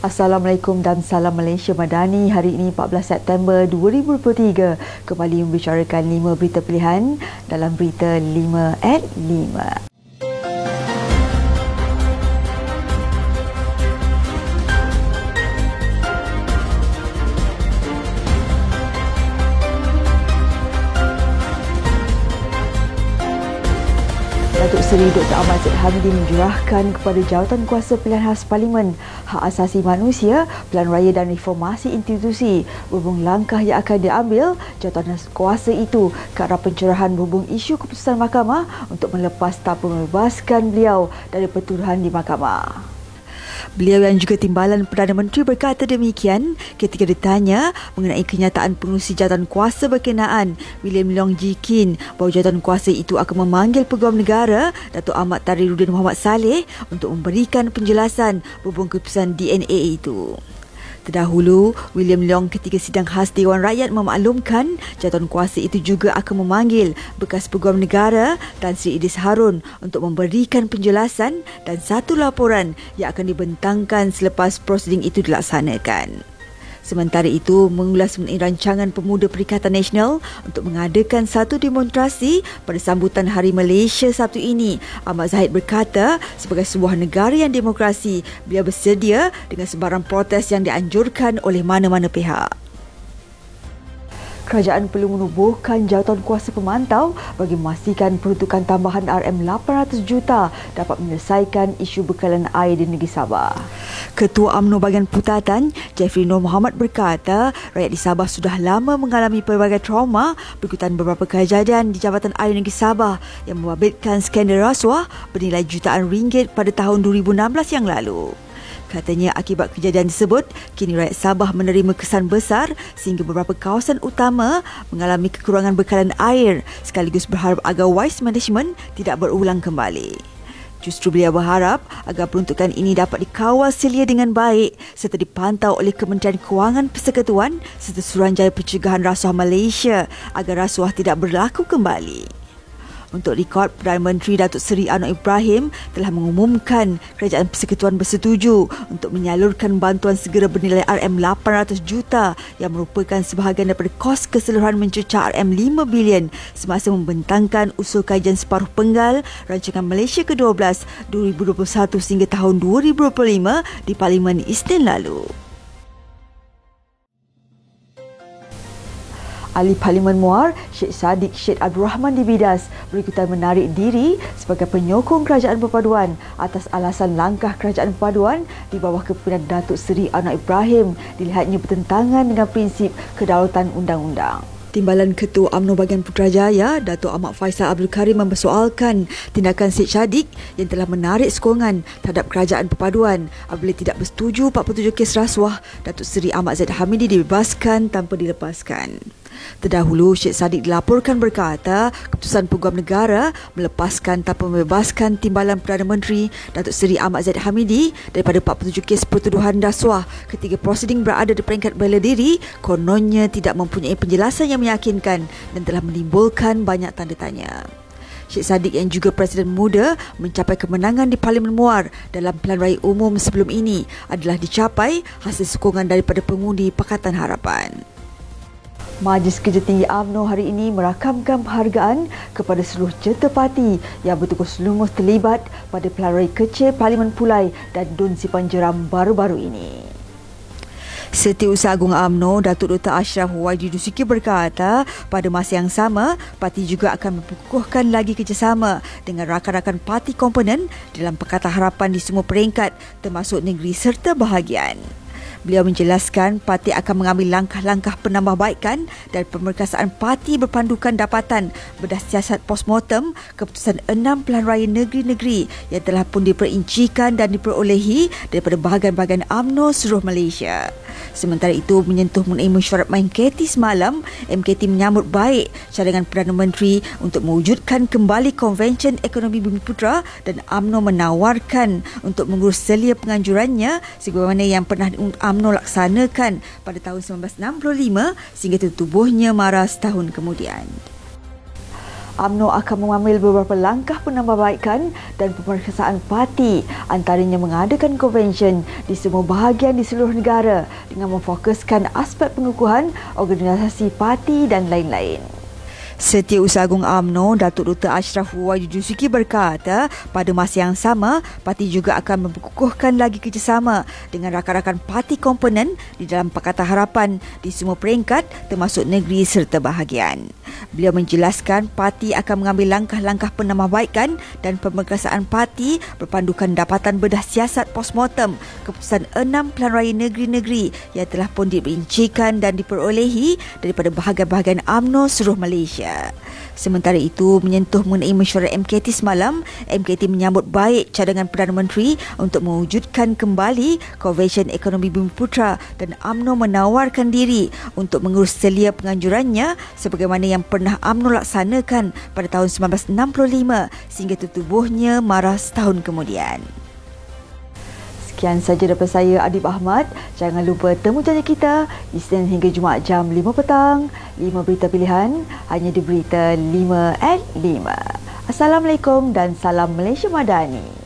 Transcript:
Assalamualaikum dan salam Malaysia Madani. Hari ini 14 September 2023 kembali membicarakan 5 berita pilihan dalam berita 5 at 5. Datuk Seri Dr. Ahmad Zaid Hamidi menjurahkan kepada jawatan kuasa pilihan khas Parlimen Hak Asasi Manusia, Pelan Raya dan Reformasi Institusi berhubung langkah yang akan diambil jawatan kuasa itu ke arah pencerahan berhubung isu keputusan mahkamah untuk melepas tanpa membebaskan beliau dari pertuduhan di mahkamah. Beliau yang juga timbalan Perdana Menteri berkata demikian ketika ditanya mengenai kenyataan pengurusi jawatan kuasa berkenaan William Leong Ji Kin bahawa jawatan kuasa itu akan memanggil Peguam Negara Datuk Ahmad Tariruddin Muhammad Saleh untuk memberikan penjelasan berhubung keputusan DNA itu. Terdahulu, William Leong ketika sidang khas Dewan Rakyat memaklumkan jawatan kuasa itu juga akan memanggil bekas peguam negara Tan Sri Idris Harun untuk memberikan penjelasan dan satu laporan yang akan dibentangkan selepas prosiding itu dilaksanakan. Sementara itu, mengulas mengenai rancangan Pemuda Perikatan Nasional untuk mengadakan satu demonstrasi pada sambutan Hari Malaysia Sabtu ini, Ahmad Zahid berkata, sebagai sebuah negara yang demokrasi, beliau bersedia dengan sebarang protes yang dianjurkan oleh mana-mana pihak kerajaan perlu menubuhkan jawatan kuasa pemantau bagi memastikan peruntukan tambahan RM800 juta dapat menyelesaikan isu bekalan air di negeri Sabah. Ketua UMNO bahagian Putatan, Jeffrey Nur Muhammad berkata, rakyat di Sabah sudah lama mengalami pelbagai trauma berikutan beberapa kejadian di Jabatan Air Negeri Sabah yang membabitkan skandal rasuah bernilai jutaan ringgit pada tahun 2016 yang lalu. Katanya akibat kejadian tersebut, kini rakyat Sabah menerima kesan besar sehingga beberapa kawasan utama mengalami kekurangan bekalan air sekaligus berharap agar wise management tidak berulang kembali. Justru beliau berharap agar peruntukan ini dapat dikawal selia dengan baik serta dipantau oleh Kementerian Kewangan Persekutuan serta Suruhanjaya Pencegahan Rasuah Malaysia agar rasuah tidak berlaku kembali. Untuk rekod, Perdana Menteri Datuk Seri Anwar Ibrahim telah mengumumkan kerajaan persekutuan bersetuju untuk menyalurkan bantuan segera bernilai RM800 juta yang merupakan sebahagian daripada kos keseluruhan mencerca RM5 bilion semasa membentangkan usul kajian separuh penggal rancangan Malaysia ke-12 2021 sehingga tahun 2025 di Parlimen Isnin lalu. Ahli Parlimen Muar, Syed Saddiq Syed Abdul Rahman di Bidas berikutan menarik diri sebagai penyokong kerajaan perpaduan atas alasan langkah kerajaan perpaduan di bawah kepimpinan Datuk Seri Anwar Ibrahim dilihatnya bertentangan dengan prinsip kedaulatan undang-undang. Timbalan Ketua UMNO Bahagian Putrajaya, Datuk Ahmad Faisal Abdul Karim mempersoalkan tindakan Syed Saddiq yang telah menarik sokongan terhadap kerajaan perpaduan apabila tidak bersetuju 47 kes rasuah Datuk Seri Ahmad Zaid Hamidi dibebaskan tanpa dilepaskan. Terdahulu, Syed Saddiq dilaporkan berkata keputusan Peguam Negara melepaskan tanpa membebaskan Timbalan Perdana Menteri Datuk Seri Ahmad Zaid Hamidi daripada 47 kes pertuduhan rasuah ketika prosiding berada di peringkat bela diri kononnya tidak mempunyai penjelasan yang meyakinkan dan telah menimbulkan banyak tanda tanya. Syed Saddiq yang juga Presiden Muda mencapai kemenangan di Parlimen Muar dalam Pelan Raya Umum sebelum ini adalah dicapai hasil sokongan daripada pengundi Pakatan Harapan. Majlis Kerja Tinggi UMNO hari ini merakamkan penghargaan kepada seluruh jeta parti yang bertugas lumus terlibat pada pelarai kecil Parlimen Pulai dan Dun Sipan Jeram baru-baru ini. Setiausaha Agung UMNO, Datuk Dr. Ashraf Wajdi Dusuki berkata, pada masa yang sama, parti juga akan memperkukuhkan lagi kerjasama dengan rakan-rakan parti komponen dalam Pakatan Harapan di semua peringkat termasuk negeri serta bahagian. Beliau menjelaskan parti akan mengambil langkah-langkah penambahbaikan dan pemerkasaan parti berpandukan dapatan berdasar siasat postmortem keputusan enam pelan raya negeri-negeri yang telah pun diperincikan dan diperolehi daripada bahagian-bahagian UMNO seluruh Malaysia. Sementara itu, menyentuh mengenai mesyuarat MKT semalam, MKT menyambut baik cadangan Perdana Menteri untuk mewujudkan kembali Konvensyen Ekonomi Bumi Putra dan UMNO menawarkan untuk mengurus selia penganjurannya sebagaimana yang pernah UMNO laksanakan pada tahun 1965 sehingga tertubuhnya MARA setahun kemudian. UMNO akan mengambil beberapa langkah penambahbaikan dan pemeriksaan parti antaranya mengadakan konvensyen di semua bahagian di seluruh negara dengan memfokuskan aspek pengukuhan organisasi parti dan lain-lain. Setiausaha Agung AMNO Datuk Dr. Ashraf Wahyu Jusuki berkata pada masa yang sama parti juga akan memperkukuhkan lagi kerjasama dengan rakan-rakan parti komponen di dalam Pakatan Harapan di semua peringkat termasuk negeri serta bahagian. Beliau menjelaskan parti akan mengambil langkah-langkah penambahbaikan dan pemeriksaan parti berpandukan dapatan bedah siasat postmortem keputusan enam pelan raya negeri-negeri yang telah pun diperincikan dan diperolehi daripada bahagian-bahagian AMNO seluruh Malaysia. Sementara itu, menyentuh mengenai mesyuarat MKT semalam, MKT menyambut baik cadangan Perdana Menteri untuk mewujudkan kembali Konvensyen Ekonomi Bumi Putra dan AMNO menawarkan diri untuk mengurus selia penganjurannya sebagaimana yang pernah AMNO laksanakan pada tahun 1965 sehingga tutubuhnya marah setahun kemudian. Sekian saja daripada saya Adib Ahmad. Jangan lupa temu janji kita Isnin hingga Jumaat jam 5 petang. 5 berita pilihan hanya di berita 5 at 5. Assalamualaikum dan salam Malaysia Madani.